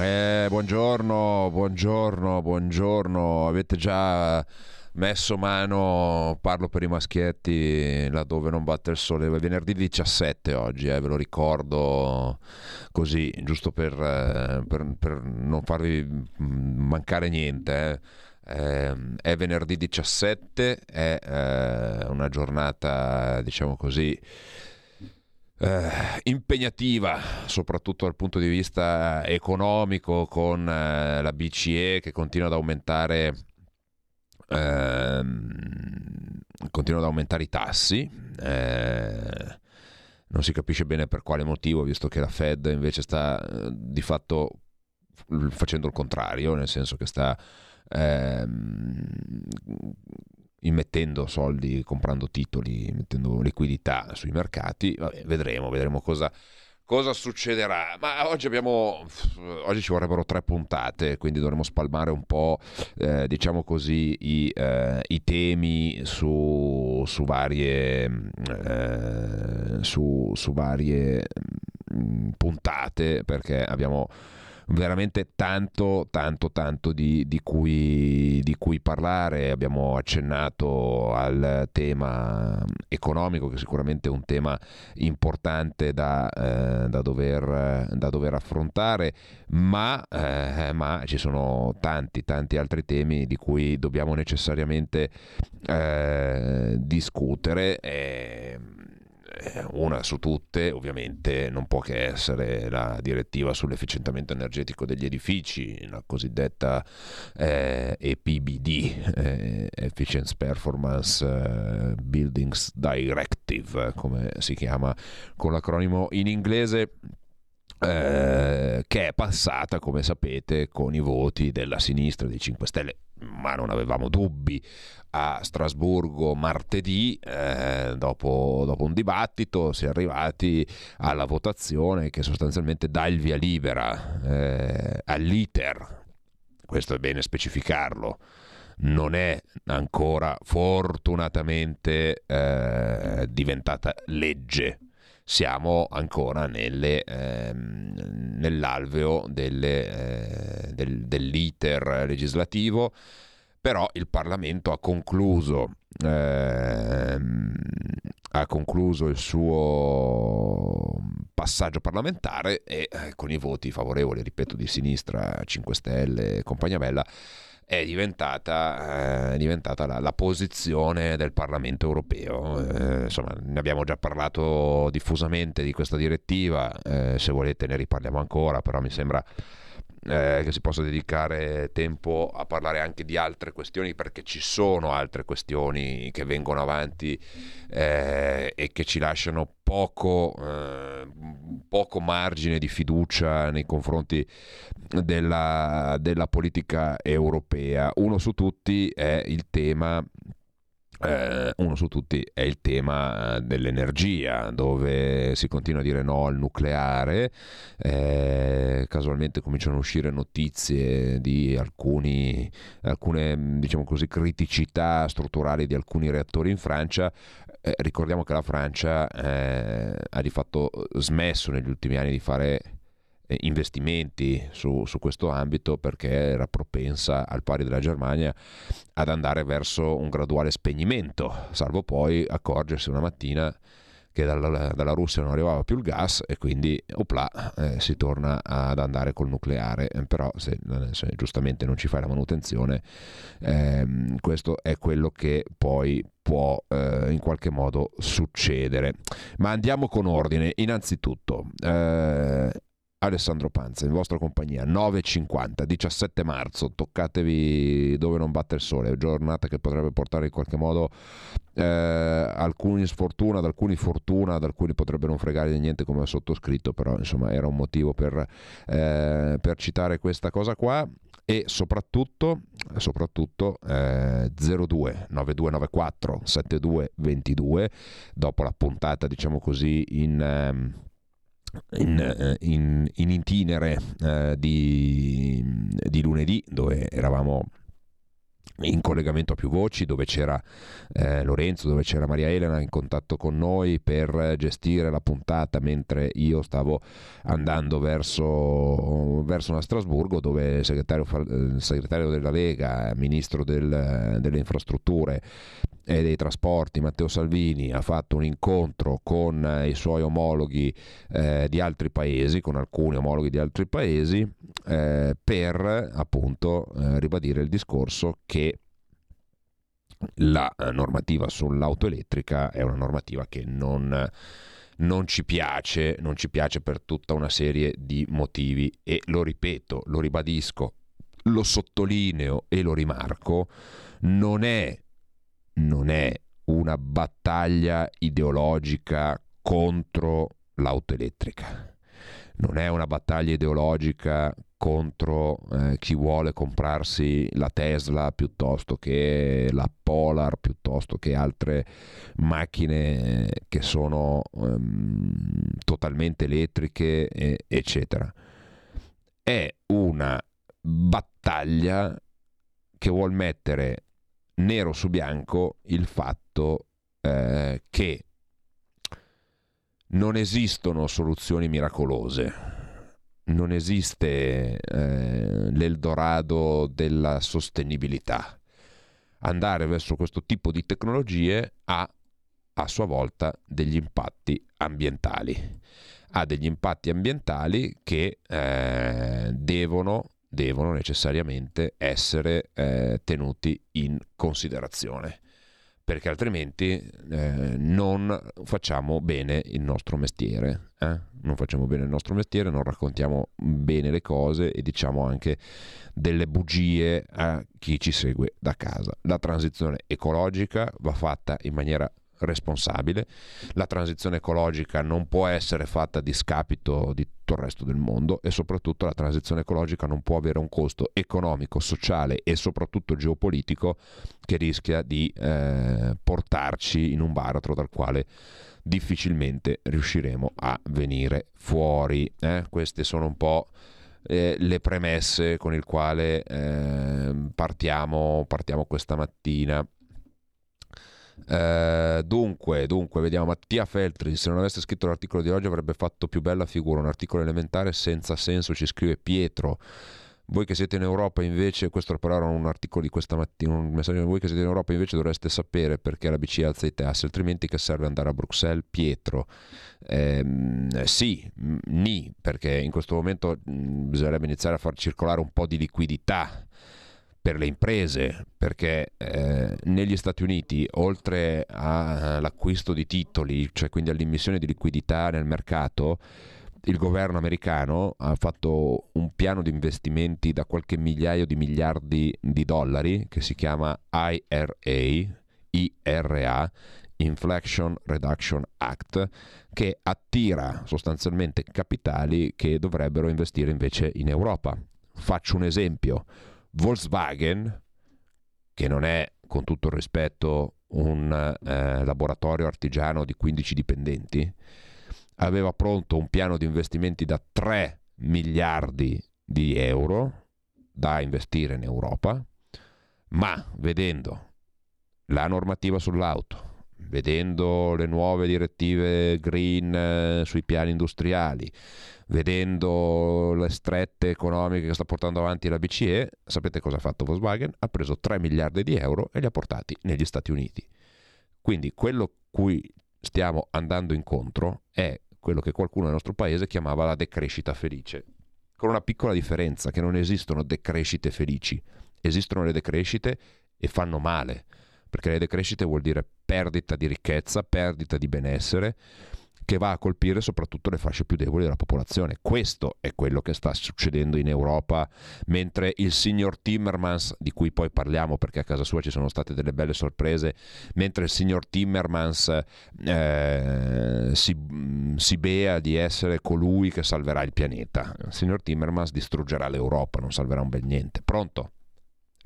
Eh, buongiorno, buongiorno, buongiorno. Avete già messo mano, parlo per i maschietti, laddove non batte il sole, è venerdì 17 oggi, eh, ve lo ricordo così, giusto per, eh, per, per non farvi mancare niente. Eh. Eh, è venerdì 17, è eh, una giornata, diciamo così, eh, impegnativa, soprattutto dal punto di vista economico, con eh, la BCE che continua ad aumentare. Ehm, continua ad aumentare i tassi. Eh, non si capisce bene per quale motivo, visto che la Fed invece sta eh, di fatto facendo il contrario, nel senso che sta ehm, immettendo soldi, comprando titoli, mettendo liquidità sui mercati. Vabbè, vedremo, vedremo cosa, cosa succederà. Ma oggi abbiamo. Oggi ci vorrebbero tre puntate, quindi dovremo spalmare un po', eh, diciamo così, i, eh, i temi su, su varie. Eh, su, su varie mm, puntate perché abbiamo veramente tanto, tanto, tanto di, di, cui, di, cui, parlare. Abbiamo accennato al tema economico, che sicuramente è un tema importante da, eh, da, dover, da dover, affrontare, ma, eh, ma, ci sono tanti, tanti altri temi di cui dobbiamo necessariamente eh, discutere. E, eh, una su tutte ovviamente non può che essere la direttiva sull'efficientamento energetico degli edifici, la cosiddetta eh, EPBD, eh, Efficiency Performance eh, Buildings Directive, come si chiama con l'acronimo in inglese. Eh, che è passata, come sapete, con i voti della sinistra dei 5 Stelle, ma non avevamo dubbi a Strasburgo martedì, eh, dopo, dopo, un dibattito, si è arrivati alla votazione che sostanzialmente dà il via libera eh, all'iter. Questo è bene specificarlo. Non è ancora fortunatamente eh, diventata legge. Siamo ancora nelle, ehm, nell'alveo delle, eh, del, dell'iter legislativo però il Parlamento ha concluso, ehm, ha concluso il suo passaggio parlamentare e eh, con i voti favorevoli, ripeto, di sinistra, 5 Stelle e compagnia bella, è diventata, eh, è diventata la, la, posizione del Parlamento europeo. Eh, insomma, ne abbiamo già parlato diffusamente di questa direttiva, eh, se volete ne riparliamo ancora, però mi sembra eh, che si possa dedicare tempo a parlare anche di altre questioni perché ci sono altre questioni che vengono avanti eh, e che ci lasciano poco, eh, poco, margine di fiducia nei confronti della, della politica europea. Uno su tutti è il tema eh, uno su tutti è il tema eh, dell'energia, dove si continua a dire no al nucleare. Eh, casualmente cominciano a uscire notizie di alcuni, alcune diciamo così, criticità strutturali di alcuni reattori in Francia. Eh, ricordiamo che la Francia eh, ha di fatto smesso negli ultimi anni di fare investimenti su, su, questo ambito perché era propensa al pari della Germania ad andare verso un graduale spegnimento, salvo poi accorgersi una mattina che dalla, dalla Russia non arrivava più il gas e quindi opla eh, si torna ad andare col nucleare, eh, però se, se, giustamente non ci fai la manutenzione, ehm, questo è quello che poi può eh, in qualche modo succedere. Ma andiamo con ordine. Innanzitutto, eh, Alessandro Panza in vostra compagnia 9.50 17 marzo toccatevi dove non batte il sole giornata che potrebbe portare in qualche modo eh, alcuni sfortuna ad alcuni fortuna ad alcuni potrebbe non fregare di niente come ha sottoscritto però insomma era un motivo per, eh, per citare questa cosa qua. E soprattutto, soprattutto eh, 02 9294 7222 dopo la puntata diciamo così in... Ehm, in, eh, in, in, itinere eh, di, di lunedì dove eravamo in collegamento a più voci dove c'era eh, Lorenzo, dove c'era Maria Elena in contatto con noi per gestire la puntata mentre io stavo andando verso, verso una Strasburgo dove il segretario, il segretario della Lega, ministro del, delle infrastrutture e dei trasporti Matteo Salvini ha fatto un incontro con i suoi omologhi eh, di altri paesi, con alcuni omologhi di altri paesi, eh, per appunto eh, ribadire il discorso che la normativa sull'auto elettrica è una normativa che non, non, ci piace, non ci piace per tutta una serie di motivi e lo ripeto, lo ribadisco, lo sottolineo e lo rimarco, non è non è una battaglia ideologica contro l'auto elettrica, non è una battaglia ideologica contro eh, chi vuole comprarsi la Tesla piuttosto che la Polar, piuttosto che altre macchine che sono um, totalmente elettriche, eh, eccetera. È una battaglia che vuol mettere nero su bianco il fatto eh, che non esistono soluzioni miracolose, non esiste eh, l'Eldorado della sostenibilità. Andare verso questo tipo di tecnologie ha a sua volta degli impatti ambientali. Ha degli impatti ambientali che eh, devono devono necessariamente essere eh, tenuti in considerazione perché altrimenti eh, non facciamo bene il nostro mestiere. Eh? Non facciamo bene il nostro mestiere, non raccontiamo bene le cose e diciamo anche delle bugie a chi ci segue da casa. La transizione ecologica va fatta in maniera responsabile. La transizione ecologica non può essere fatta a discapito di tutto il resto del mondo e soprattutto la transizione ecologica non può avere un costo economico, sociale e soprattutto geopolitico che rischia di eh, portarci in un baratro dal quale difficilmente riusciremo a venire fuori. Eh? Queste sono un po' eh, le premesse con il quale eh, partiamo, partiamo questa mattina. Eh, dunque, dunque, vediamo Mattia Feltri. Se non avesse scritto l'articolo di oggi avrebbe fatto più bella figura. Un articolo elementare senza senso, ci scrive Pietro. Voi che siete in Europa invece, questo però era un articolo di questa mattina, un messaggio voi che siete in Europa invece dovreste sapere perché la BCE alza i tassi, altrimenti che serve andare a Bruxelles? Pietro. Eh, sì, ni, perché in questo momento bisognerebbe iniziare a far circolare un po' di liquidità per le imprese, perché eh, negli Stati Uniti, oltre all'acquisto di titoli, cioè quindi all'immissione di liquidità nel mercato, il governo americano ha fatto un piano di investimenti da qualche migliaio di miliardi di dollari che si chiama IRA, IRA, Inflation Reduction Act, che attira sostanzialmente capitali che dovrebbero investire invece in Europa. Faccio un esempio Volkswagen, che non è con tutto il rispetto un eh, laboratorio artigiano di 15 dipendenti, aveva pronto un piano di investimenti da 3 miliardi di euro da investire in Europa, ma vedendo la normativa sull'auto, vedendo le nuove direttive green eh, sui piani industriali, vedendo le strette economiche che sta portando avanti la BCE, sapete cosa ha fatto Volkswagen? Ha preso 3 miliardi di euro e li ha portati negli Stati Uniti. Quindi quello cui stiamo andando incontro è quello che qualcuno nel nostro paese chiamava la decrescita felice, con una piccola differenza, che non esistono decrescite felici, esistono le decrescite e fanno male, perché le decrescite vuol dire perdita di ricchezza, perdita di benessere, che va a colpire soprattutto le fasce più deboli della popolazione. Questo è quello che sta succedendo in Europa, mentre il signor Timmermans, di cui poi parliamo perché a casa sua ci sono state delle belle sorprese, mentre il signor Timmermans eh, si, si bea di essere colui che salverà il pianeta. Il signor Timmermans distruggerà l'Europa, non salverà un bel niente. Pronto?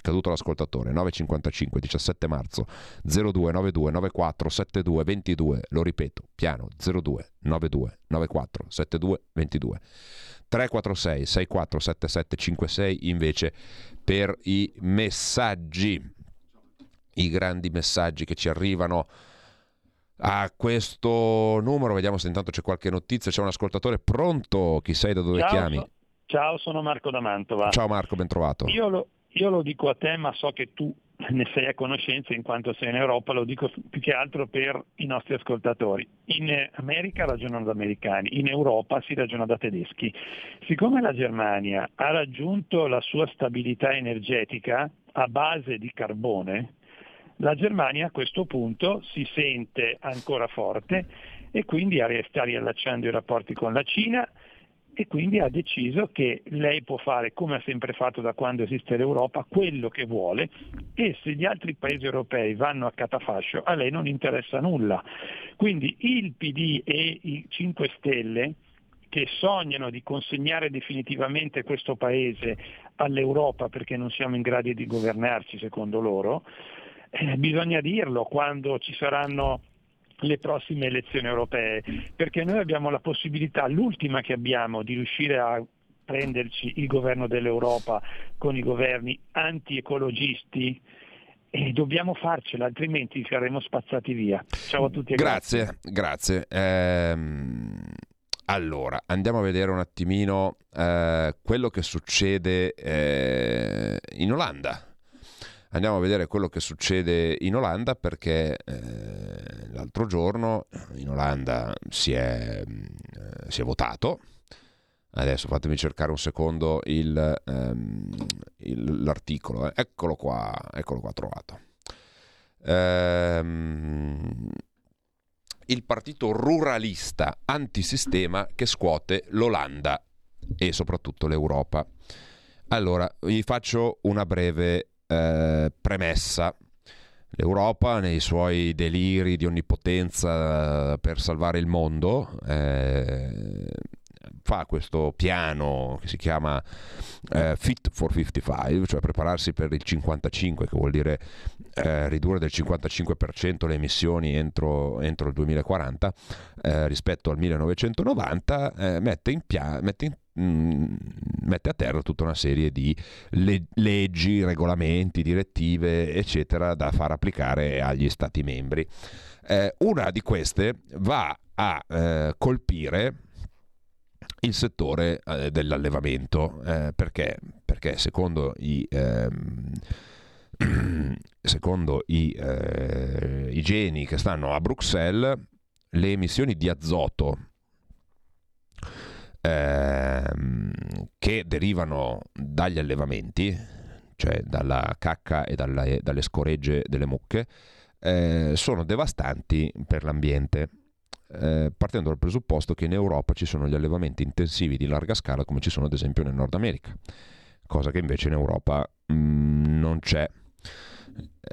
Caduto l'ascoltatore. 955 17 marzo 0292 94 72 22 lo ripeto piano 02 92 94 72 22 346 64 77 56 invece per i messaggi. I grandi messaggi che ci arrivano a questo numero. Vediamo se intanto c'è qualche notizia. C'è un ascoltatore pronto. Chi sei da dove ciao, chiami? ciao sono Marco da Mantova. Ciao Marco ben trovato. Io lo, io lo dico a te, ma so che tu ne sei a conoscenza in quanto sei in Europa, lo dico più che altro per i nostri ascoltatori. In America ragionano da americani, in Europa si ragiona da tedeschi. Siccome la Germania ha raggiunto la sua stabilità energetica a base di carbone, la Germania a questo punto si sente ancora forte e quindi sta riallacciando i rapporti con la Cina, e quindi ha deciso che lei può fare, come ha sempre fatto da quando esiste l'Europa, quello che vuole e se gli altri paesi europei vanno a catafascio a lei non interessa nulla. Quindi il PD e i 5 Stelle che sognano di consegnare definitivamente questo paese all'Europa perché non siamo in grado di governarci secondo loro, eh, bisogna dirlo quando ci saranno le prossime elezioni europee, perché noi abbiamo la possibilità, l'ultima che abbiamo, di riuscire a prenderci il governo dell'Europa con i governi anti-ecologisti e dobbiamo farcela, altrimenti saremo spazzati via. Ciao a tutti. E grazie, grazie. grazie. Ehm, allora, andiamo a vedere un attimino eh, quello che succede eh, in Olanda andiamo a vedere quello che succede in Olanda perché eh, l'altro giorno in Olanda si è, eh, si è, votato. Adesso fatemi cercare un secondo il, ehm, il, l'articolo. Eh. Eccolo qua, eccolo qua trovato. Ehm, il partito ruralista antisistema che scuote l'Olanda e soprattutto l'Europa. Allora, vi faccio una breve eh, premessa. L'Europa, nei suoi deliri di onnipotenza per salvare il mondo, eh, fa questo piano che si chiama eh, Fit for 55, cioè prepararsi per il 55, che vuol dire eh, ridurre del 55% le emissioni entro, entro il 2040 eh, rispetto al 1990, eh, mette in, pia- mette in Mm, mette a terra tutta una serie di le- leggi, regolamenti, direttive, eccetera, da far applicare agli Stati membri. Eh, una di queste va a eh, colpire il settore eh, dell'allevamento eh, perché? perché secondo i ehm, secondo i, eh, i geni che stanno a Bruxelles le emissioni di azoto ehm, che derivano dagli allevamenti, cioè dalla cacca e dalla, dalle scoregge delle mucche, eh, sono devastanti per l'ambiente. Eh, partendo dal presupposto che in Europa ci sono gli allevamenti intensivi di larga scala come ci sono ad esempio nel Nord America, cosa che invece in Europa mh, mm, non c'è.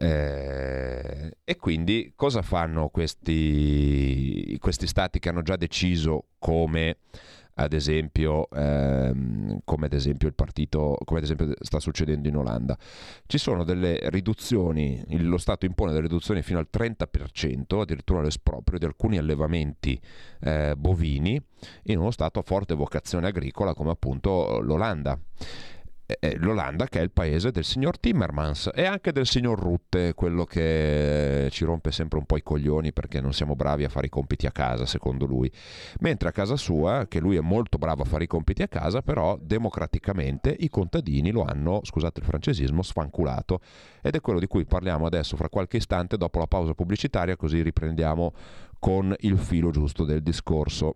Eh, e quindi cosa fanno questi, questi stati che hanno già deciso come ad esempio, ehm, come ad esempio il partito, come ad esempio sta succedendo in Olanda. Ci sono delle riduzioni, lo Stato impone delle riduzioni fino al 30%, addirittura l'esproprio di alcuni allevamenti eh, bovini in uno Stato a forte vocazione agricola come appunto l'Olanda l'Olanda che è il paese del signor Timmermans e anche del signor Rutte, quello che ci rompe sempre un po' i coglioni perché non siamo bravi a fare i compiti a casa, secondo lui. Mentre a casa sua, che lui è molto bravo a fare i compiti a casa, però democraticamente i contadini lo hanno, scusate il francesismo, sfanculato. Ed è quello di cui parliamo adesso fra qualche istante dopo la pausa pubblicitaria, così riprendiamo con il filo giusto del discorso.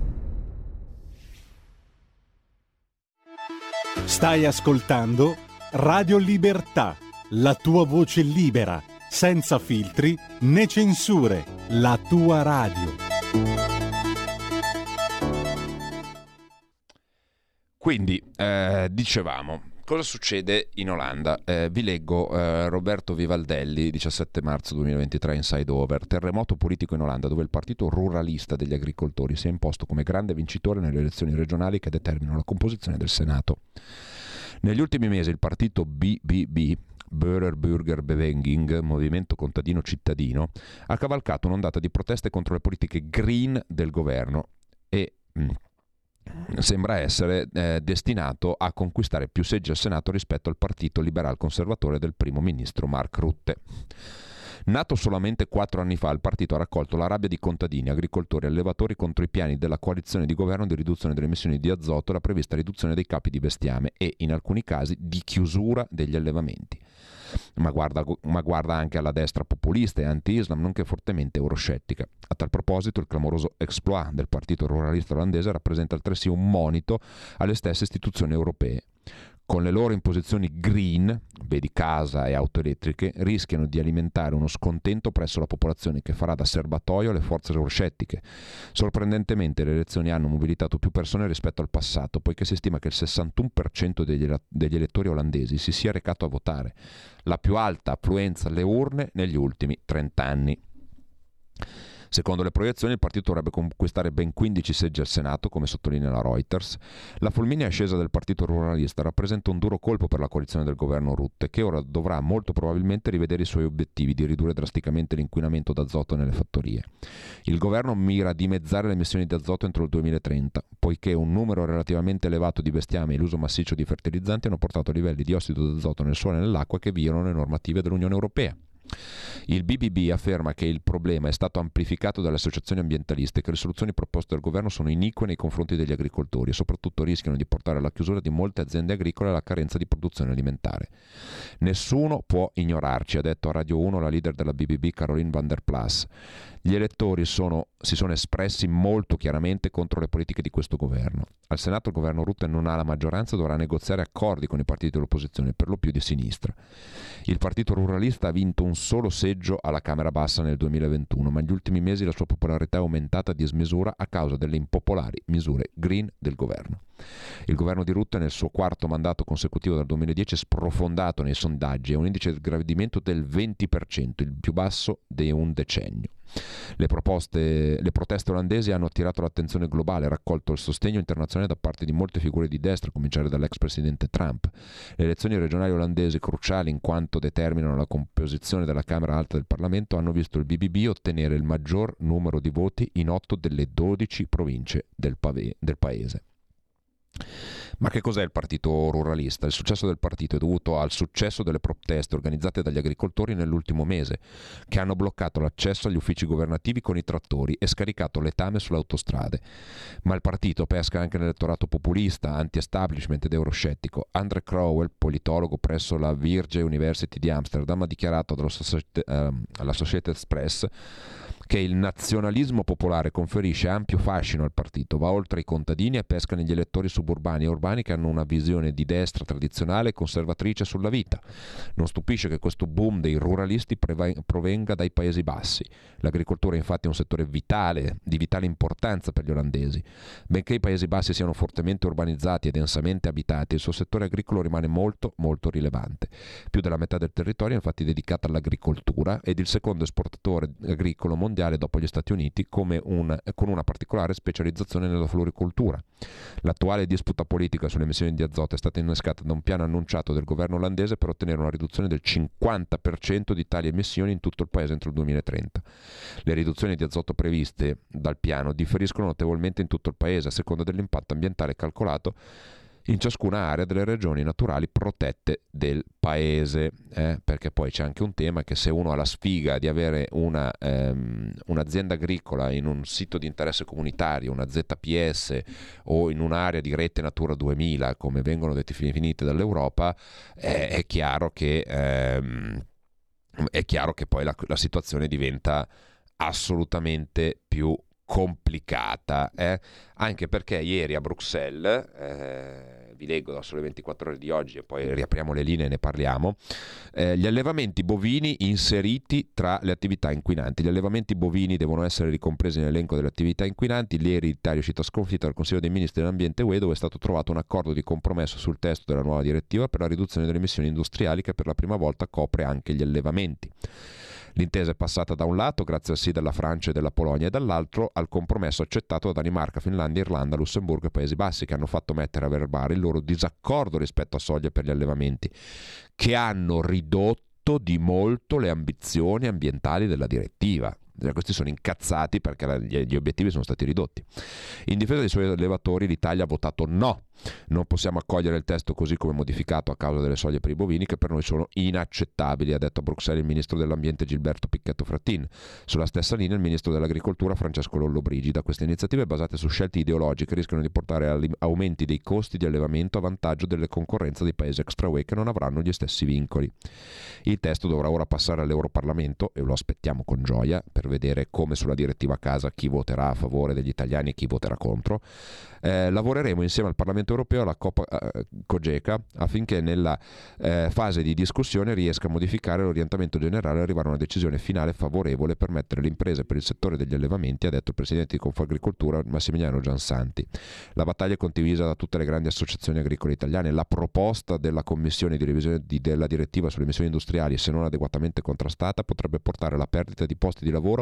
Stai ascoltando Radio Libertà, la tua voce libera, senza filtri né censure, la tua radio. Quindi, eh, dicevamo, cosa succede in Olanda? Eh, vi leggo eh, Roberto Vivaldelli, 17 marzo 2023, Inside Over. Terremoto politico in Olanda, dove il partito ruralista degli agricoltori si è imposto come grande vincitore nelle elezioni regionali che determinano la composizione del Senato. Negli ultimi mesi il partito BBB, Börer Bürger Beweging, Movimento Contadino Cittadino, ha cavalcato un'ondata di proteste contro le politiche green del governo e mm, sembra essere eh, destinato a conquistare più seggi al Senato rispetto al partito liberal conservatore del primo ministro Mark Rutte. Nato solamente quattro anni fa, il partito ha raccolto la rabbia di contadini, agricoltori e allevatori contro i piani della coalizione di governo di riduzione delle emissioni di azoto e la prevista riduzione dei capi di bestiame e, in alcuni casi, di chiusura degli allevamenti. Ma guarda, ma guarda, anche alla destra populista e anti-Islam, nonché fortemente euroscettica. A tal proposito, il clamoroso exploit del partito ruralista olandese rappresenta altresì un monito alle stesse istituzioni europee con le loro imposizioni green, vedi casa e auto elettriche, rischiano di alimentare uno scontento presso la popolazione che farà da serbatoio alle forze euroscettiche. Sorprendentemente le elezioni hanno mobilitato più persone rispetto al passato, poiché si stima che il 61% degli, degli elettori olandesi si sia recato a votare, la più alta affluenza alle urne negli ultimi 30 anni. Secondo le proiezioni il partito dovrebbe conquistare ben 15 seggi al Senato, come sottolinea la Reuters. La fulminea ascesa del partito ruralista rappresenta un duro colpo per la coalizione del governo Rutte, che ora dovrà molto probabilmente rivedere i suoi obiettivi di ridurre drasticamente l'inquinamento d'azoto nelle fattorie. Il governo mira a dimezzare le emissioni di azoto entro il 2030, poiché un numero relativamente elevato di bestiame e l'uso massiccio di fertilizzanti hanno portato a livelli di ossido d'azoto nel suolo e nell'acqua che violano le normative dell'Unione Europea. Il BBB afferma che il problema è stato amplificato dalle associazioni ambientaliste e che le soluzioni proposte dal governo sono inique nei confronti degli agricoltori e soprattutto rischiano di portare alla chiusura di molte aziende agricole e alla carenza di produzione alimentare. Nessuno può ignorarci, ha detto a Radio 1 la leader della BBB Caroline van der Plas. Gli elettori sono, si sono espressi molto chiaramente contro le politiche di questo governo. Al Senato il governo Rutte non ha la maggioranza e dovrà negoziare accordi con i partiti dell'opposizione, per lo più di sinistra. Il partito ruralista ha vinto un solo seggio alla Camera Bassa nel 2021, ma negli ultimi mesi la sua popolarità è aumentata a dismisura a causa delle impopolari misure green del governo. Il governo di Rutte nel suo quarto mandato consecutivo dal 2010 è sprofondato nei sondaggi e un indice di gradimento del 20%, il più basso di un decennio. Le, proposte, le, proteste olandesi hanno attirato l'attenzione globale raccolto il sostegno internazionale da parte di molte figure di destra, a cominciare dall'ex presidente Trump. Le elezioni regionali olandesi, cruciali in quanto determinano la composizione della Camera Alta del Parlamento, hanno visto il BBB ottenere il maggior numero di voti in otto delle 12 province del, pave, del paese. Ma che cos'è il partito ruralista? Il successo del partito è dovuto al successo delle proteste organizzate dagli agricoltori nell'ultimo mese, che hanno bloccato l'accesso agli uffici governativi con i trattori e scaricato letame sulle autostrade. Ma il partito pesca anche nell'elettorato populista, anti-establishment ed euroscettico. Andre Crowell, politologo presso la Virgin University di Amsterdam, ha dichiarato alla Associated Press che il nazionalismo popolare conferisce ampio fascino al partito, va oltre i contadini e pesca negli elettori suburbani e urbani che hanno una visione di destra tradizionale e conservatrice sulla vita. Non stupisce che questo boom dei ruralisti provenga dai Paesi Bassi. L'agricoltura infatti è un settore vitale, di vitale importanza per gli olandesi. Benché i Paesi Bassi siano fortemente urbanizzati e densamente abitati, il suo settore agricolo rimane molto molto rilevante. Più della metà del territorio è infatti dedicata all'agricoltura ed il secondo esportatore agricolo mondiale dopo gli Stati Uniti un, con una particolare specializzazione nella floricoltura. L'attuale disputa politica sulle emissioni di azoto è stata innescata da un piano annunciato del governo olandese per ottenere una riduzione del 50% di tali emissioni in tutto il paese entro il 2030. Le riduzioni di azoto previste dal piano differiscono notevolmente in tutto il paese a seconda dell'impatto ambientale calcolato in ciascuna area delle regioni naturali protette del paese, eh? perché poi c'è anche un tema che se uno ha la sfiga di avere una, ehm, un'azienda agricola in un sito di interesse comunitario, una ZPS o in un'area di rete Natura 2000, come vengono definite dall'Europa, eh, è, chiaro che, ehm, è chiaro che poi la, la situazione diventa assolutamente più complicata, eh? anche perché ieri a Bruxelles, eh, vi leggo da sole 24 ore di oggi e poi riapriamo le linee e ne parliamo, eh, gli allevamenti bovini inseriti tra le attività inquinanti. Gli allevamenti bovini devono essere ricompresi nell'elenco delle attività inquinanti. Ieri l'Italia è uscita sconfitta dal Consiglio dei Ministri dell'Ambiente UE dove è stato trovato un accordo di compromesso sul testo della nuova direttiva per la riduzione delle emissioni industriali che per la prima volta copre anche gli allevamenti. L'intesa è passata da un lato grazie al sì della Francia e della Polonia e dall'altro al compromesso accettato da Danimarca, Finlandia, Irlanda, Lussemburgo e Paesi Bassi che hanno fatto mettere a verbale il loro disaccordo rispetto a soglie per gli allevamenti che hanno ridotto di molto le ambizioni ambientali della direttiva. Cioè, questi sono incazzati perché gli obiettivi sono stati ridotti. In difesa dei suoi allevatori l'Italia ha votato no non possiamo accogliere il testo così come modificato a causa delle soglie per i bovini che per noi sono inaccettabili, ha detto a Bruxelles il ministro dell'Ambiente Gilberto Picchetto Frattin. Sulla stessa linea il ministro dell'Agricoltura Francesco Lollobrigida. Queste iniziative basate su scelte ideologiche rischiano di portare a aumenti dei costi di allevamento a vantaggio delle concorrenze dei paesi extraway che non avranno gli stessi vincoli. Il testo dovrà ora passare all'Europarlamento e lo aspettiamo con gioia per vedere come sulla direttiva a casa chi voterà a favore degli italiani e chi voterà contro. Eh, lavoreremo insieme al Parlamento europeo la Coppa eh, Cogeca affinché nella eh, fase di discussione riesca a modificare l'orientamento generale e arrivare a una decisione finale favorevole per mettere le imprese per il settore degli allevamenti, ha detto il presidente di Confagricoltura Massimiliano Giansanti. La battaglia è condivisa da tutte le grandi associazioni agricole italiane. La proposta della Commissione di revisione di, della direttiva sulle emissioni industriali, se non adeguatamente contrastata, potrebbe portare alla perdita di posti di lavoro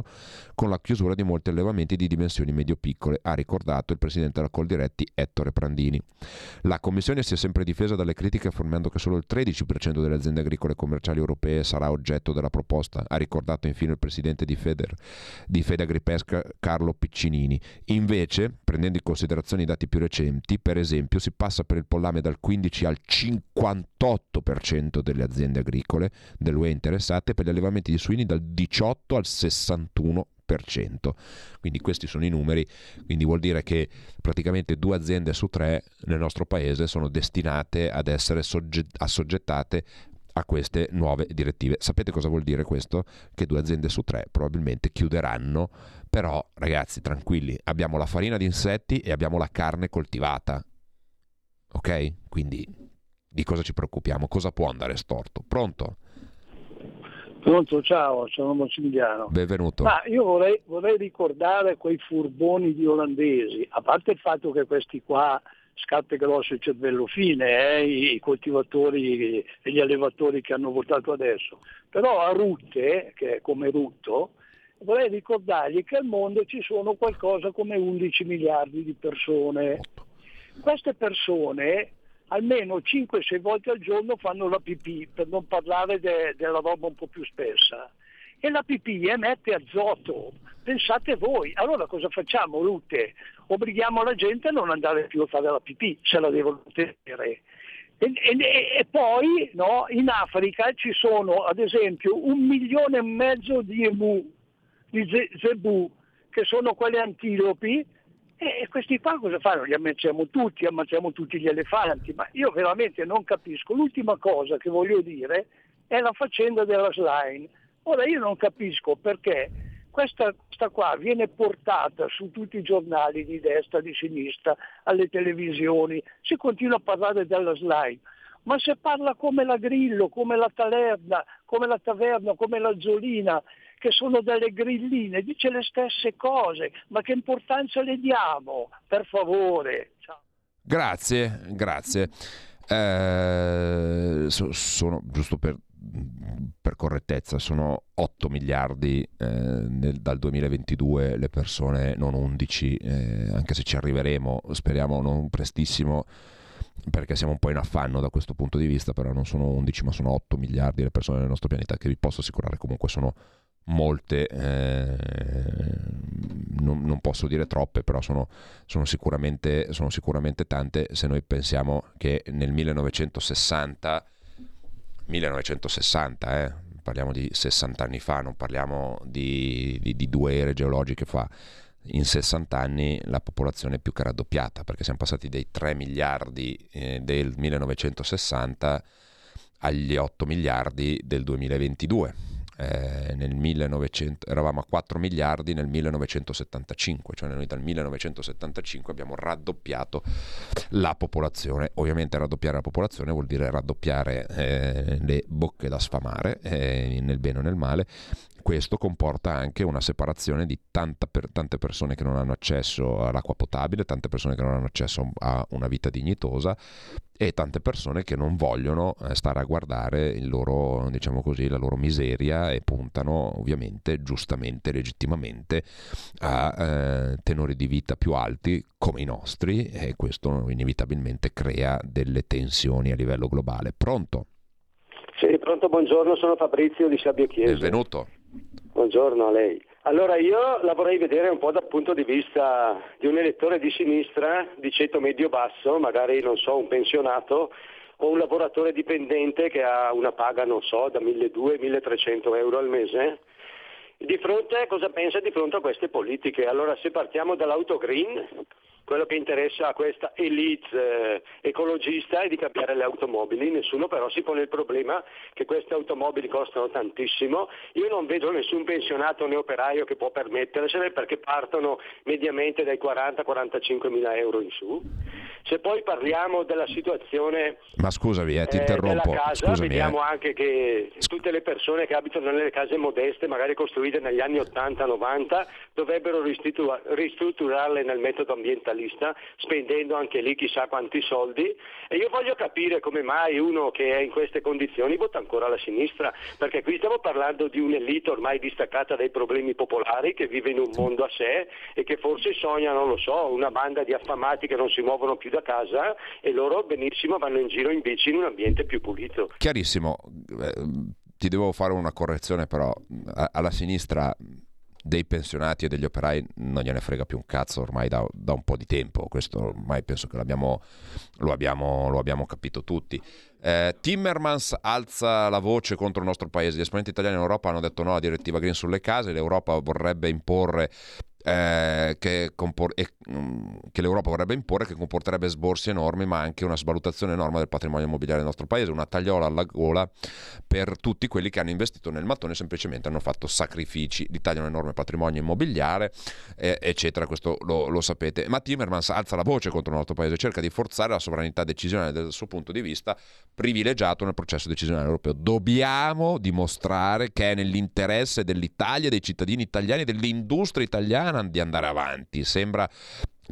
con la chiusura di molti allevamenti di dimensioni medio-piccole, ha ricordato il presidente della Coldiretti Ettore Prandini. La Commissione si è sempre difesa dalle critiche affermando che solo il 13% delle aziende agricole commerciali europee sarà oggetto della proposta, ha ricordato infine il presidente di, Feder, di Fedagripesca Carlo Piccinini. Invece, prendendo in considerazione i dati più recenti, per esempio si passa per il pollame dal 15 al 58% delle aziende agricole dell'UE interessate per gli allevamenti di suini dal 18 al 61%. Quindi questi sono i numeri, quindi vuol dire che praticamente due aziende su tre nel nostro paese sono destinate ad essere sogget- assoggettate a queste nuove direttive. Sapete cosa vuol dire questo? Che due aziende su tre probabilmente chiuderanno, però ragazzi tranquilli, abbiamo la farina di insetti e abbiamo la carne coltivata. Ok? Quindi di cosa ci preoccupiamo? Cosa può andare storto? Pronto? Pronto, ciao, sono Massimiliano. Benvenuto. Ma io vorrei, vorrei, ricordare quei furboni di olandesi, a parte il fatto che questi qua, scarpe grosse e cervello fine, eh, i coltivatori e gli allevatori che hanno votato adesso, però a Rutte, che è come Rutto, vorrei ricordargli che al mondo ci sono qualcosa come 11 miliardi di persone. Queste persone almeno 5-6 volte al giorno fanno la pipì, per non parlare de- della roba un po' più spessa. E la pipì emette azoto, pensate voi. Allora cosa facciamo, Rutte? Obblighiamo la gente a non andare più a fare la pipì, se la devono tenere. E, e, e poi no, in Africa ci sono ad esempio un milione e mezzo di emu, di zebù, che sono quelle antilopi, e questi qua cosa fanno? Li ammazziamo tutti, ammazziamo tutti gli elefanti, ma io veramente non capisco. L'ultima cosa che voglio dire è la faccenda della slime. Ora io non capisco perché Questa, questa, qua viene portata su tutti i giornali di destra, di sinistra, alle televisioni, si continua a parlare della slime, ma se parla come la Grillo, come la Taverna, come la Taverna, come la Zolina, che sono delle grilline, dice le stesse cose, ma che importanza le diamo? Per favore. Ciao. Grazie, grazie. Eh, sono, giusto per, per, correttezza, sono 8 miliardi eh, nel, dal 2022 le persone, non 11, eh, anche se ci arriveremo, speriamo non prestissimo perché siamo un po' in affanno da questo punto di vista, però non sono 11 ma sono 8 miliardi le persone nel nostro pianeta che vi posso assicurare comunque sono molte, eh, non, non, posso dire troppe, però sono, sono, sicuramente, sono, sicuramente, tante. Se noi pensiamo che nel 1960, 1960 eh, parliamo di 60 anni fa, non parliamo di, di, di due ere geologiche fa, in 60 anni la popolazione è più che raddoppiata, perché siamo passati dai 3 miliardi eh, del 1960 agli 8 miliardi del 2022 eh, nel 1900, eravamo a 4 miliardi nel 1975, cioè noi dal 1975 abbiamo raddoppiato la popolazione. Ovviamente raddoppiare la popolazione vuol dire raddoppiare eh, le bocche da sfamare, eh, nel bene o nel male, questo comporta anche una separazione di per, tante persone che non hanno accesso all'acqua potabile, tante persone che non hanno accesso a una vita dignitosa e tante persone che non vogliono eh, stare a guardare loro, diciamo così, la loro miseria e puntano ovviamente giustamente, legittimamente a eh, tenori di vita più alti come i nostri e questo inevitabilmente crea delle tensioni a livello globale. Pronto? Sì, pronto, buongiorno, sono Fabrizio di Sabbio Chiesa. Benvenuto. Buongiorno a lei. Allora io la vorrei vedere un po' dal punto di vista di un elettore di sinistra di ceto medio-basso, magari non so, un pensionato o un lavoratore dipendente che ha una paga, non so, da 1.200-1.300 euro al mese. Di fronte, cosa pensa di fronte a queste politiche? Allora se partiamo dall'autogreen, quello che interessa a questa elite eh, ecologista è di cambiare le automobili, nessuno però si pone il problema che queste automobili costano tantissimo, io non vedo nessun pensionato né operaio che può permettersene perché partono mediamente dai 40-45 mila euro in su. Se poi parliamo della situazione Ma scusami, eh, ti eh, interrompo. della casa, scusami, vediamo eh. anche che tutte le persone che abitano nelle case modeste, magari costruite negli anni 80-90, dovrebbero ristrutturarle nel metodo ambientalista socialista, spendendo anche lì chissà quanti soldi. E io voglio capire come mai uno che è in queste condizioni vota ancora la sinistra, perché qui stiamo parlando di un'elite ormai distaccata dai problemi popolari che vive in un mondo a sé e che forse sogna, non lo so, una banda di affamati che non si muovono più da casa e loro benissimo vanno in giro in bici in un ambiente più pulito. Chiarissimo. Eh, ti devo fare una correzione però alla sinistra dei pensionati e degli operai non gliene frega più un cazzo ormai da, da un po' di tempo, questo ormai penso che lo abbiamo, lo abbiamo capito tutti. Eh, Timmermans alza la voce contro il nostro paese, gli esponenti italiani in Europa hanno detto no alla direttiva Green sulle case, l'Europa vorrebbe imporre eh, che, compor- eh, che, l'Europa vorrebbe imporre, che comporterebbe sborsi enormi, ma anche una svalutazione enorme del patrimonio immobiliare del nostro paese, una tagliola alla gola per tutti quelli che hanno investito nel mattone e semplicemente hanno fatto sacrifici. L'Italia ha un enorme patrimonio immobiliare, eh, eccetera, questo lo, lo, sapete. Ma Timmermans alza la voce contro il nostro paese, cerca di forzare la sovranità decisionale dal suo punto di vista privilegiato nel processo decisionale europeo. Dobbiamo dimostrare che è nell'interesse dell'Italia, dei cittadini italiani, dell'industria italiana di andare avanti. Sembra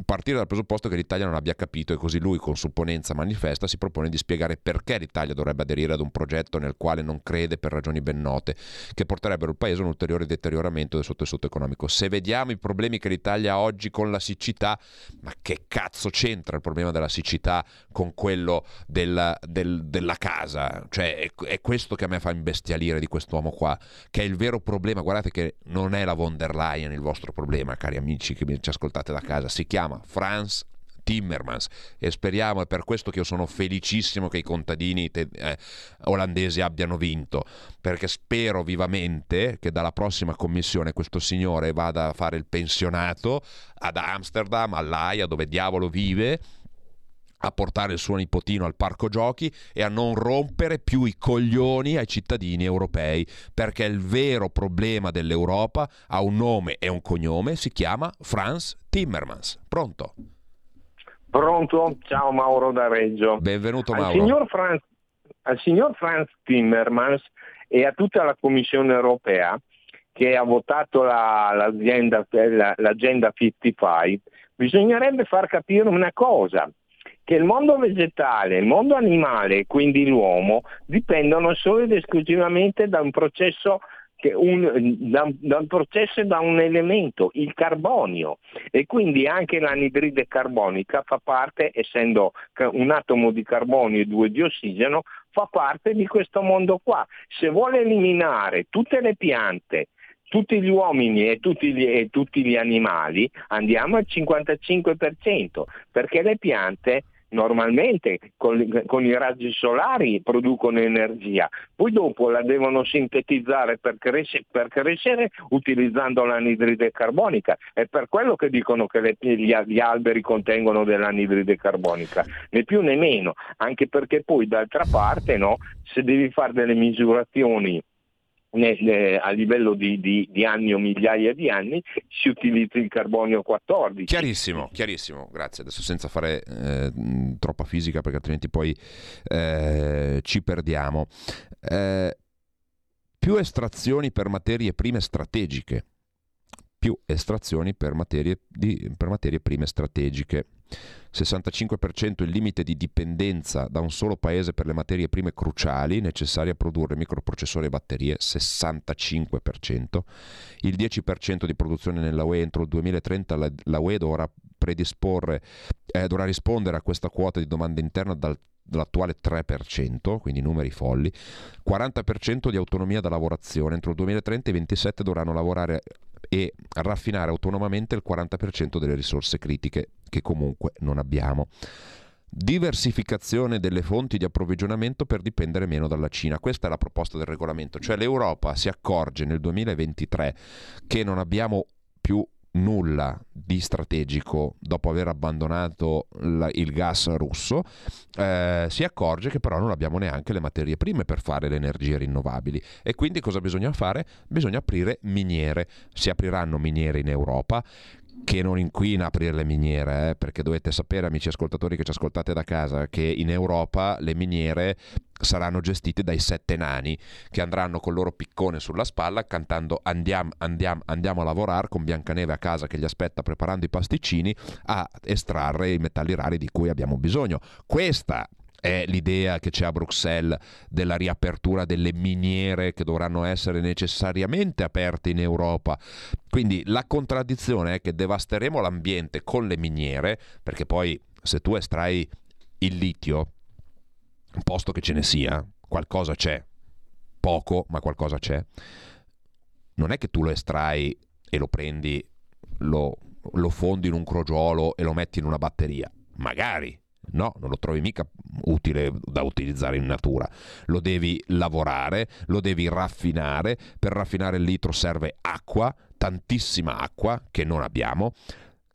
partire dal presupposto che l'Italia non abbia capito e così lui con supponenza manifesta si propone di spiegare perché l'Italia dovrebbe aderire ad un progetto nel quale non crede per ragioni ben note, che porterebbero il paese a un ulteriore deterioramento del suo tessuto economico. Se vediamo i problemi che l'Italia ha oggi con la siccità, ma che cazzo c'entra il problema della siccità con quello del, del, della casa? Cioè è, è questo che a me fa imbestialire di quest'uomo qua, che è il vero problema. Guardate che non è la von der Leyen il vostro problema, cari amici che ci ascoltate da casa, si chiama chiama Franz Timmermans. E speriamo, è per questo che io sono felicissimo che i contadini te- eh, olandesi abbiano vinto, perché spero vivamente che dalla prossima commissione questo signore vada a fare il pensionato ad Amsterdam, all'Aia, dove diavolo vive, a portare il suo nipotino al parco giochi e a non rompere più i coglioni ai cittadini europei, perché il vero problema dell'Europa ha un nome e un cognome, si chiama Franz Timmermans. Pronto? Pronto? Ciao Mauro da Reggio. Benvenuto Mauro. Al signor Franz, al signor Franz Timmermans e a tutta la Commissione europea che ha votato la, l'agenda, l'agenda 55, bisognerebbe far capire una cosa, che il mondo vegetale, il mondo animale, quindi l'uomo, dipendono solo ed esclusivamente da un processo un, da, da, un processo e da un elemento, il carbonio. E quindi anche l'anidride carbonica fa parte, essendo un atomo di carbonio e due di ossigeno, fa parte di questo mondo qua. Se vuole eliminare tutte le piante, tutti gli uomini e tutti gli, e tutti gli animali, andiamo al 55%, perché le piante normalmente con, con, i raggi solari producono energia, poi dopo la devono sintetizzare per, cresce, per crescere utilizzando l'anidride carbonica. È per quello che dicono che le, gli, gli, alberi contengono dell'anidride carbonica, né più né meno, anche perché poi d'altra parte no, se devi fare delle misurazioni a livello di, di, di, anni o migliaia di anni si utilizza il carbonio 14. Chiarissimo, chiarissimo, grazie. Adesso senza fare eh, troppa fisica perché altrimenti poi eh, ci perdiamo. Eh, più estrazioni per materie prime strategiche, più estrazioni per materie, di, per materie prime strategiche. 65% il limite di dipendenza da un solo paese per le materie prime cruciali necessarie a produrre microprocessori e batterie, 65%. Il 10% di produzione nella UE entro il 2030 la, UE dovrà predisporre, eh, dovrà rispondere a questa quota di domanda interna dal dall'attuale 3%, quindi numeri folli, 40% di autonomia da lavorazione, entro il 2030 i 27 dovranno lavorare e raffinare autonomamente il 40% delle risorse critiche che comunque non abbiamo. Diversificazione delle fonti di approvvigionamento per dipendere meno dalla Cina. Questa è la proposta del regolamento, cioè l'Europa si accorge nel 2023 che non abbiamo più nulla di strategico dopo aver abbandonato il gas russo, eh, si accorge che però non abbiamo neanche le materie prime per fare le energie rinnovabili. E quindi cosa bisogna fare? Bisogna aprire miniere. Si apriranno miniere in Europa che non inquina aprire le miniere, eh, perché dovete sapere, amici ascoltatori che ci ascoltate da casa, che in Europa le miniere saranno gestite dai sette nani che andranno col loro piccone sulla spalla cantando andiamo, andiamo, andiamo a lavorare con Biancaneve a casa che gli aspetta preparando i pasticcini a estrarre i metalli rari di cui abbiamo bisogno. Questa è l'idea che c'è a Bruxelles della riapertura delle miniere che dovranno essere necessariamente aperte in Europa. Quindi la contraddizione è che devasteremo l'ambiente con le miniere, perché poi se tu estrai il litio, posto che ce ne sia, qualcosa c'è, poco, ma qualcosa c'è, non è che tu lo estrai e lo prendi, lo, lo fondi in un crogiolo e lo metti in una batteria. Magari, No, non lo trovi mica utile da utilizzare in natura. Lo devi lavorare, lo devi raffinare. Per raffinare il litro serve acqua, tantissima acqua che non abbiamo.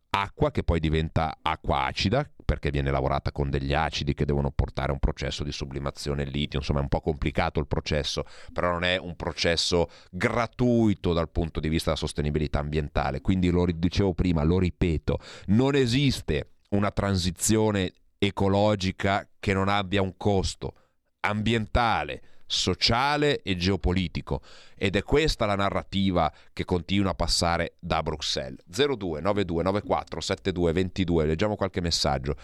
Acqua che poi diventa acqua acida perché viene lavorata con degli acidi che devono portare a un processo di sublimazione litio, insomma è un po' complicato il processo, però non è un processo gratuito dal punto di vista della sostenibilità ambientale, quindi lo dicevo prima, lo ripeto, non esiste una transizione ecologica che non abbia un costo ambientale, sociale e geopolitico ed è questa la narrativa che continua a passare da Bruxelles. 02 92 94 72 22, leggiamo qualche messaggio.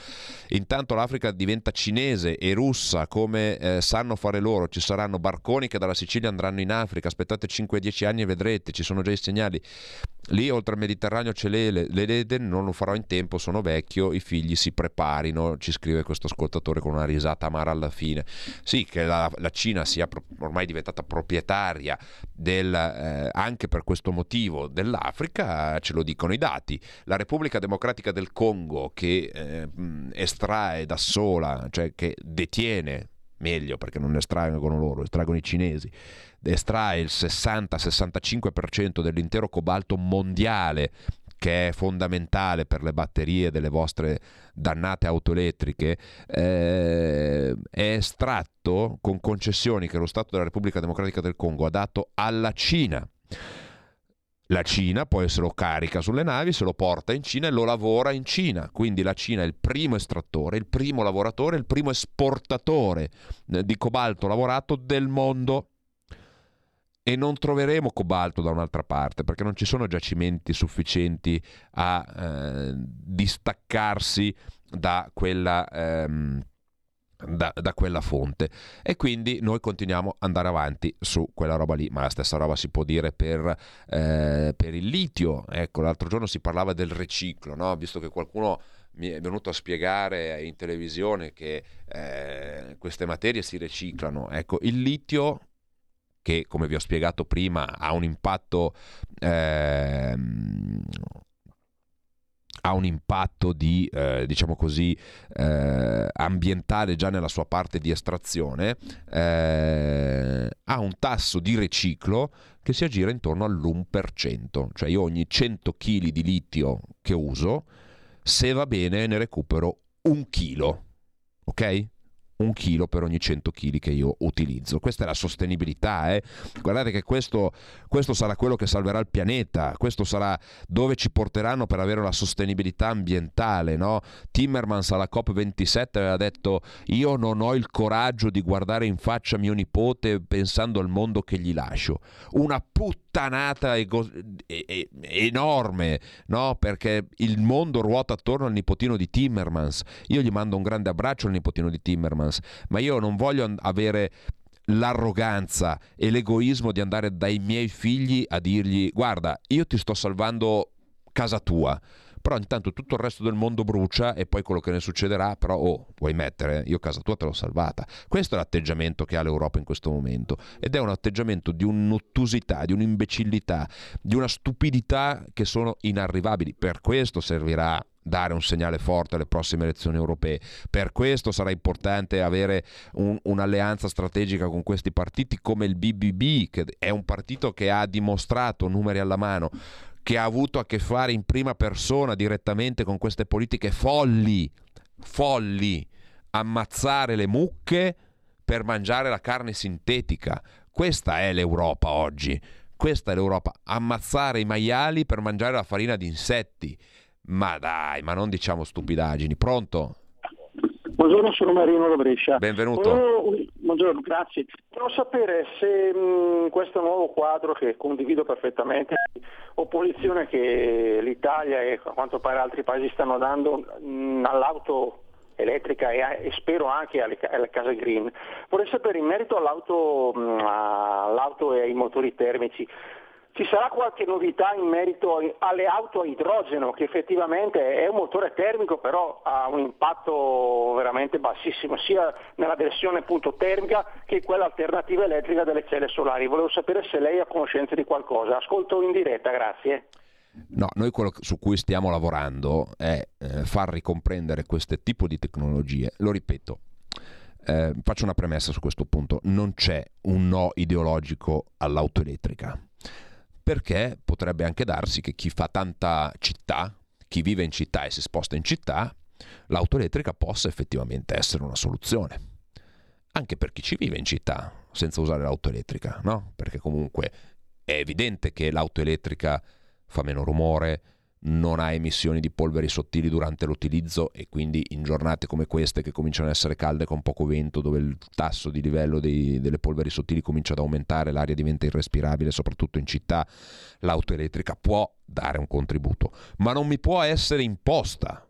Intanto l'Africa diventa cinese e russa come eh, sanno fare loro, ci saranno barconi che dalla Sicilia andranno in Africa, aspettate 5-10 anni e vedrete, ci sono già i segnali. Lì oltre al Mediterraneo c'è l'Eden, non lo farò in tempo, sono vecchio, i figli si preparino, ci scrive questo ascoltatore con una risata amara alla fine. Sì, che la, la Cina sia ormai diventata proprietaria del, eh, anche per questo motivo dell'Africa, ce lo dicono i dati. La Repubblica Democratica del Congo che eh, estrae da sola, cioè che detiene, meglio perché non estraggono loro, estraggono i cinesi, estrae il 60-65% dell'intero cobalto mondiale che è fondamentale per le batterie delle vostre dannate auto elettriche, eh, è estratto con concessioni che lo Stato della Repubblica Democratica del Congo ha dato alla Cina. La Cina poi se lo carica sulle navi, se lo porta in Cina e lo lavora in Cina. Quindi la Cina è il primo estrattore, il primo lavoratore, il primo esportatore eh, di cobalto lavorato del mondo e non troveremo cobalto da un'altra parte perché non ci sono giacimenti sufficienti a eh, distaccarsi da quella, ehm, da, da quella, fonte. E quindi noi continuiamo ad andare avanti su quella roba lì ma la stessa roba si può dire per, eh, per il litio. Ecco l'altro giorno si parlava del riciclo no? visto che qualcuno mi è venuto a spiegare in televisione che eh, queste materie si riciclano. Ecco il litio che come vi ho spiegato prima ha un impatto ehm, ha un impatto di, eh, diciamo così, eh, ambientale già nella sua parte di estrazione, eh, ha un tasso di riciclo che si aggira intorno all'1%, cioè io ogni 100 kg di litio che uso, se va bene ne recupero un chilo, ok? Un chilo per ogni 100 kg che io utilizzo. Questa è la sostenibilità. Eh? Guardate che questo, questo, sarà quello che salverà il pianeta, questo sarà dove ci porteranno per avere la sostenibilità ambientale. No? Timmermans alla COP27 aveva detto io non ho il coraggio di guardare in faccia mio nipote pensando al mondo che gli lascio. Una puttanata ego- enorme, no? perché il mondo ruota attorno al nipotino di Timmermans. Io gli mando un grande abbraccio al nipotino di Timmermans ma io non voglio avere l'arroganza e l'egoismo di andare dai miei figli a dirgli guarda, io ti sto salvando casa tua però intanto tutto il resto del mondo brucia e poi quello che ne succederà, però oh, vuoi mettere, io casa tua te l'ho salvata. Questo è l'atteggiamento che ha l'Europa in questo momento ed è un atteggiamento di un'ottusità, di un'imbecillità, di una stupidità che sono inarrivabili. Per questo servirà dare un segnale forte alle prossime elezioni europee. Per questo sarà importante avere un, un'alleanza strategica con questi partiti come il BBB, che è un partito che ha dimostrato, numeri alla mano, che ha avuto a che fare in prima persona direttamente con queste politiche folli, folli, ammazzare le mucche per mangiare la carne sintetica. Questa è l'Europa oggi. Questa è l'Europa, ammazzare i maiali per mangiare la farina di insetti. Ma dai, ma non diciamo stupidaggini. Pronto? Buongiorno, sono Marino da Brescia. Benvenuto. Volevo, buongiorno, grazie. Volevo sapere se mh, questo nuovo quadro, che condivido perfettamente, opposizione che l'Italia e a quanto pare altri paesi stanno dando mh, all'auto elettrica e, e, spero anche alle, alle, case green. Vorrei sapere in merito all'auto, mh, all'auto e ai motori termici, ci sarà qualche novità in merito alle auto a idrogeno, che effettivamente è un motore termico, però ha un impatto veramente bassissimo, sia nella versione appunto termica che quella alternativa elettrica delle celle solari. Volevo sapere se lei ha conoscenza di qualcosa. Ascolto in diretta, grazie. No, noi quello su cui stiamo lavorando è eh, far ricomprendere questo tipo di tecnologie. Lo ripeto, eh, faccio una premessa su questo punto, non c'è un no ideologico all'auto elettrica perché potrebbe anche darsi che chi fa tanta città, chi vive in città e si sposta in città, l'auto elettrica possa effettivamente essere una soluzione. Anche per chi ci vive in città senza usare l'auto elettrica, no? Perché comunque è evidente che l'auto elettrica fa meno rumore, non ha emissioni di polveri sottili durante l'utilizzo e quindi in giornate come queste che cominciano ad essere calde con poco vento, dove il tasso di livello dei, delle polveri sottili comincia ad aumentare, l'aria diventa irrespirabile, soprattutto in città, l'auto elettrica può dare un contributo, ma non mi può essere imposta.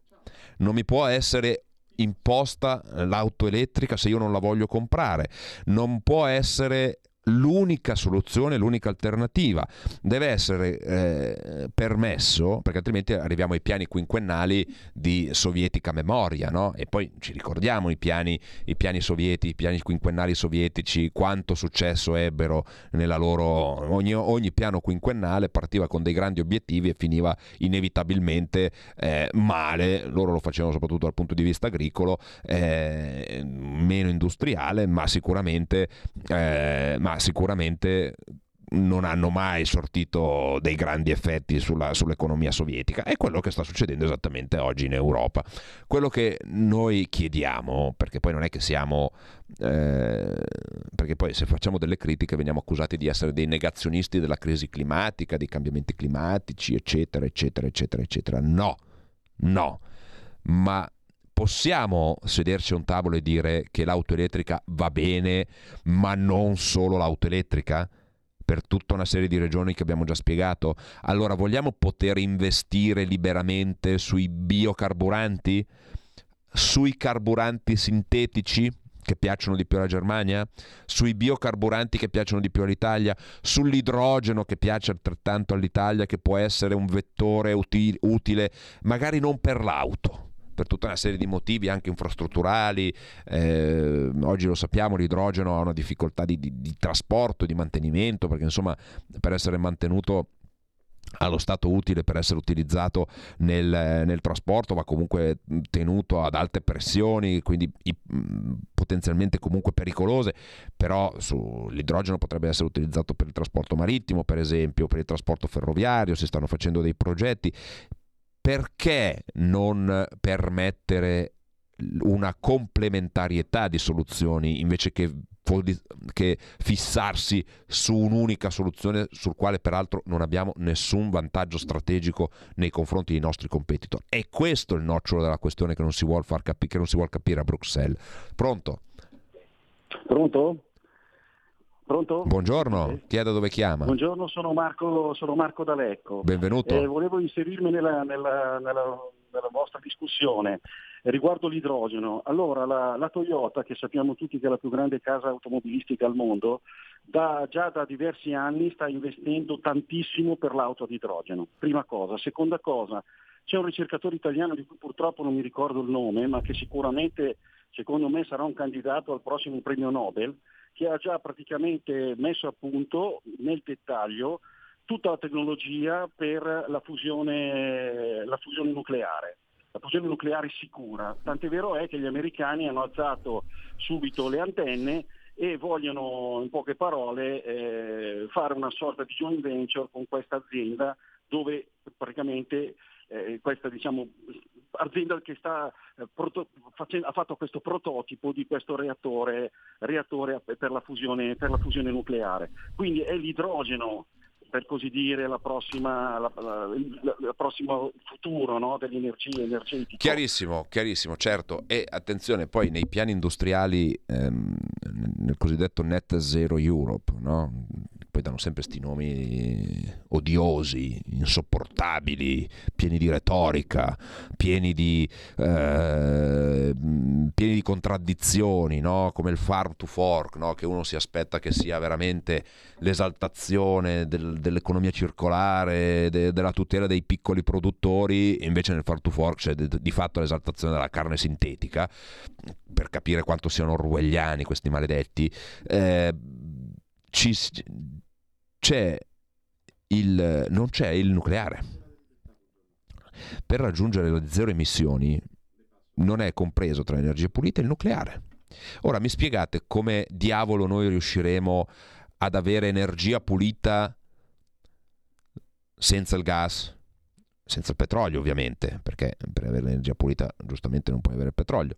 Non mi può essere imposta l'auto elettrica se io non la voglio comprare. Non può essere l'unica soluzione, l'unica alternativa. Deve essere eh, permesso, perché altrimenti arriviamo ai piani quinquennali di sovietica memoria, no? E poi ci ricordiamo i piani, i piani sovietici, i piani quinquennali sovietici, quanto successo ebbero nella loro... Ogni, ogni piano quinquennale partiva con dei grandi obiettivi e finiva inevitabilmente eh, male, loro lo facevano soprattutto dal punto di vista agricolo, eh, meno industriale, ma sicuramente... Eh, ma sicuramente non hanno mai sortito dei grandi effetti sulla, sull'economia sovietica. È quello che sta succedendo esattamente oggi in Europa. Quello che noi chiediamo, perché poi non è che siamo... Eh, perché poi se facciamo delle critiche veniamo accusati di essere dei negazionisti della crisi climatica, dei cambiamenti climatici, eccetera, eccetera, eccetera, eccetera. No, no. Ma possiamo sederci a un tavolo e dire che l'auto elettrica va bene, ma non solo l'auto elettrica? per tutta una serie di regioni che abbiamo già spiegato. Allora vogliamo poter investire liberamente sui biocarburanti, sui carburanti sintetici che piacciono di più alla Germania, sui biocarburanti che piacciono di più all'Italia, sull'idrogeno che piace altrettanto all'Italia, che può essere un vettore utile, magari non per l'auto, per tutta una serie di motivi anche infrastrutturali. Eh, oggi lo sappiamo, l'idrogeno ha una difficoltà di, di, di trasporto, di mantenimento, perché insomma per essere mantenuto allo stato utile per essere utilizzato nel, nel, trasporto va comunque tenuto ad alte pressioni quindi i, potenzialmente comunque pericolose però su, l'idrogeno potrebbe essere utilizzato per il trasporto marittimo per esempio per il trasporto ferroviario si stanno facendo dei progetti perché non permettere una complementarietà di soluzioni invece che, che, fissarsi su un'unica soluzione sul quale peraltro non abbiamo nessun vantaggio strategico nei confronti dei nostri competitor. È questo il nocciolo della questione che non si vuole, capi- che non si vuole capire a Bruxelles. Pronto? Pronto? Pronto? Buongiorno, chi è da dove chiama? Buongiorno, sono Marco, sono Marco D'Alecco. Benvenuto. Eh, volevo inserirmi nella, nella, nella, nella, vostra discussione riguardo l'idrogeno. Allora, la, la, Toyota, che sappiamo tutti che è la più grande casa automobilistica al mondo, da, già da diversi anni sta investendo tantissimo per l'auto ad idrogeno. Prima cosa. Seconda cosa, c'è un ricercatore italiano di cui purtroppo non mi ricordo il nome, ma che sicuramente, secondo me, sarà un candidato al prossimo premio Nobel che ha già praticamente messo a punto nel dettaglio tutta la tecnologia per la fusione, la fusione nucleare la fusione nucleare sicura. Tant'è vero è che gli americani hanno alzato subito le antenne e vogliono, in poche parole, eh, fare una sorta di joint venture con questa azienda dove praticamente eh, questa diciamo, azienda che sta, eh, proto- facendo, ha fatto questo prototipo di questo reattore, reattore per, la fusione, per, la fusione, nucleare. Quindi è l'idrogeno per così dire, la prossima, la, la, la prossimo futuro no? delle energie energetiche. Chiarissimo, chiarissimo, certo. E attenzione, poi nei piani industriali, ehm, nel cosiddetto Net Zero Europe, no? poi danno sempre questi nomi odiosi, insopportabili, pieni di retorica, pieni di, eh, pieni di contraddizioni, no? come il farm to fork, che uno si aspetta che sia veramente l'esaltazione del, dell'economia circolare, de, della tutela dei piccoli produttori, invece nel farm to fork c'è di, di fatto l'esaltazione della carne sintetica, per capire quanto siano orwelliani questi maledetti. Eh, ci, c'è il, non c'è il nucleare. Per raggiungere le zero emissioni non è compreso tra le energie pulite il nucleare. Ora mi spiegate come diavolo noi riusciremo ad avere energia pulita senza il gas, senza il petrolio ovviamente, perché per avere l'energia pulita giustamente non puoi avere il petrolio,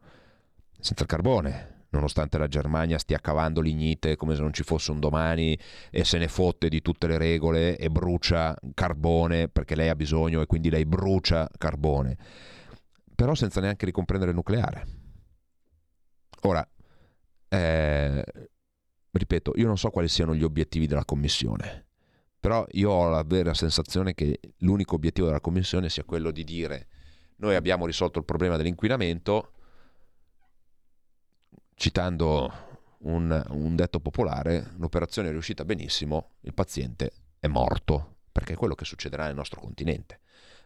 senza il carbone, nonostante la Germania stia cavando lignite come se non ci fosse un domani e se ne fotte di tutte le regole e brucia carbone perché lei ha bisogno e quindi lei brucia carbone, però senza neanche ricomprendere il nucleare. Ora, eh, ripeto, io non so quali siano gli obiettivi della Commissione, però io ho la vera sensazione che l'unico obiettivo della Commissione sia quello di dire noi abbiamo risolto il problema dell'inquinamento, citando un, un, detto popolare, l'operazione è riuscita benissimo, il paziente è morto, perché è quello che succederà nel nostro continente.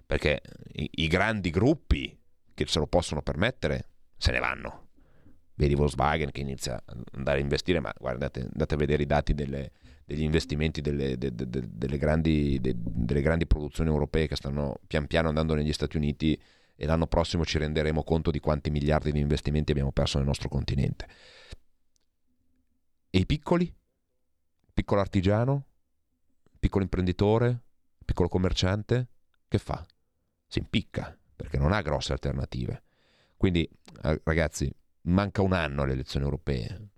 Perché i, i grandi gruppi che se lo possono permettere se ne vanno. Vedi Volkswagen che inizia ad andare a investire, ma guardate, andate a vedere i dati delle, degli investimenti delle, de, de, de, delle, grandi, delle grandi produzioni europee che stanno pian piano andando negli Stati Uniti e l'anno prossimo ci renderemo conto di quanti miliardi di investimenti abbiamo perso nel nostro continente. E i piccoli? Piccolo artigiano? piccolo imprenditore, piccolo commerciante, che fa? Si impicca perché non ha grosse alternative. Quindi, eh, ragazzi, manca un anno alle elezioni europee.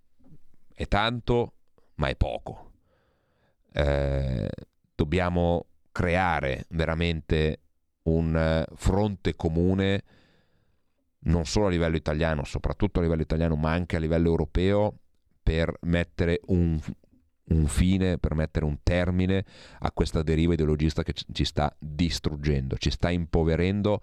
È tanto, ma è poco. Eh, dobbiamo creare veramente un eh, fronte comune non solo a livello italiano, soprattutto a livello italiano, ma anche a livello europeo per mettere un, un fine, per mettere un termine a questa deriva ideologista che ci sta distruggendo, ci sta impoverendo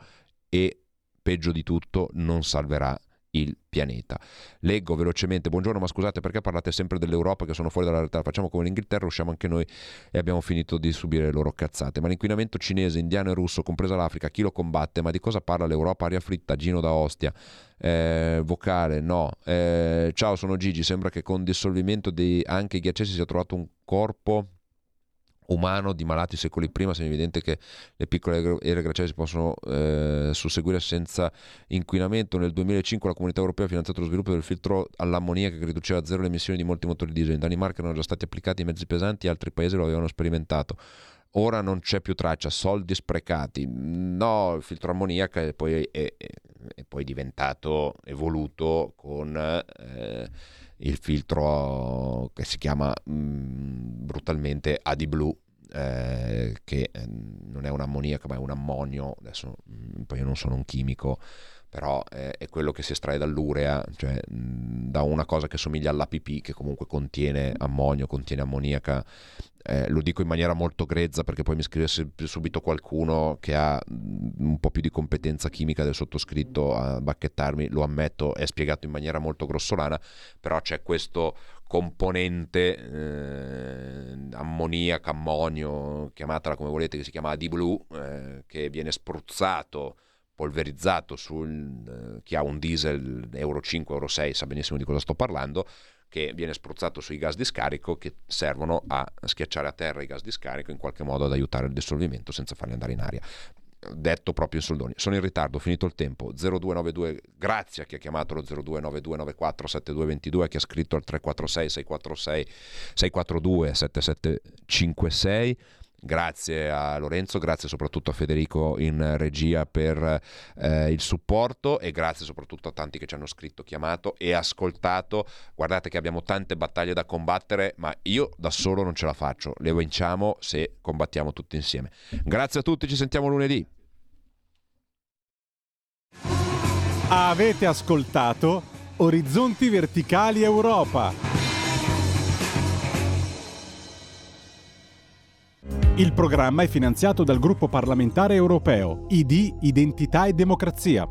e peggio di tutto non salverà il pianeta. Leggo velocemente, buongiorno, ma scusate perché parlate sempre dell'Europa che sono fuori dalla realtà? Facciamo come l'Inghilterra, usciamo anche noi e abbiamo finito di subire le loro cazzate. Ma l'inquinamento cinese, indiano e russo, compresa l'Africa, chi lo combatte? Ma di cosa parla l'Europa? Aria fritta, Gino da Ostia. Eh, vocale, no. Eh, ciao, sono Gigi, sembra che con dissolvimento di anche i ghiacciai si sia trovato un corpo umano di malati secoli prima, sembra evidente che le piccole ere glaciali si possono eh, susseguire senza inquinamento. Nel 2005 la comunità europea ha finanziato lo sviluppo del filtro all'ammoniaca che riduceva a zero le emissioni di molti motori diesel. In Danimarca erano già stati applicati i mezzi pesanti, altri paesi lo avevano sperimentato. Ora non c'è più traccia, soldi sprecati. No, il filtro ammoniaca è poi, è, è poi diventato evoluto con... Eh, il filtro che si chiama mh, mm, brutalmente AdiBlue eh, che eh, non è un ammoniaco ma è un ammonio, adesso mh, mm, poi io non sono un chimico, però eh, è quello che si estrae dall'urea, cioè mh, da una cosa che somiglia all'APP che comunque contiene ammonio, contiene ammoniaca. Eh, lo dico in maniera molto grezza perché poi mi scrive subito qualcuno che ha un po' più di competenza chimica del sottoscritto a bacchettarmi, lo ammetto, è spiegato in maniera molto grossolana, però c'è questo componente eh, ammoniaca, ammonio, chiamatela come volete, che si chiama AD-Blue, eh, che viene spruzzato polverizzato su eh, chi ha un diesel Euro 5, Euro 6 sa benissimo di cosa sto parlando che viene spruzzato sui gas di scarico che servono a schiacciare a terra i gas di scarico in qualche modo ad aiutare il dissolvimento senza farli andare in aria detto proprio in soldoni. Sono in ritardo, finito il tempo. 0292, grazie a chi ha chiamato lo 0292947222, a chi ha scritto al 346 646 642 7756. Grazie a Lorenzo, grazie soprattutto a Federico in regia per eh, il supporto e grazie soprattutto a tanti che ci hanno scritto, chiamato e ascoltato. Guardate che abbiamo tante battaglie da combattere, ma io da solo non ce la faccio. Le vinciamo se combattiamo tutti insieme. Grazie a tutti, ci sentiamo lunedì. Avete ascoltato Orizzonti Verticali Europa. Il programma è finanziato dal gruppo parlamentare europeo ID Identità e Democrazia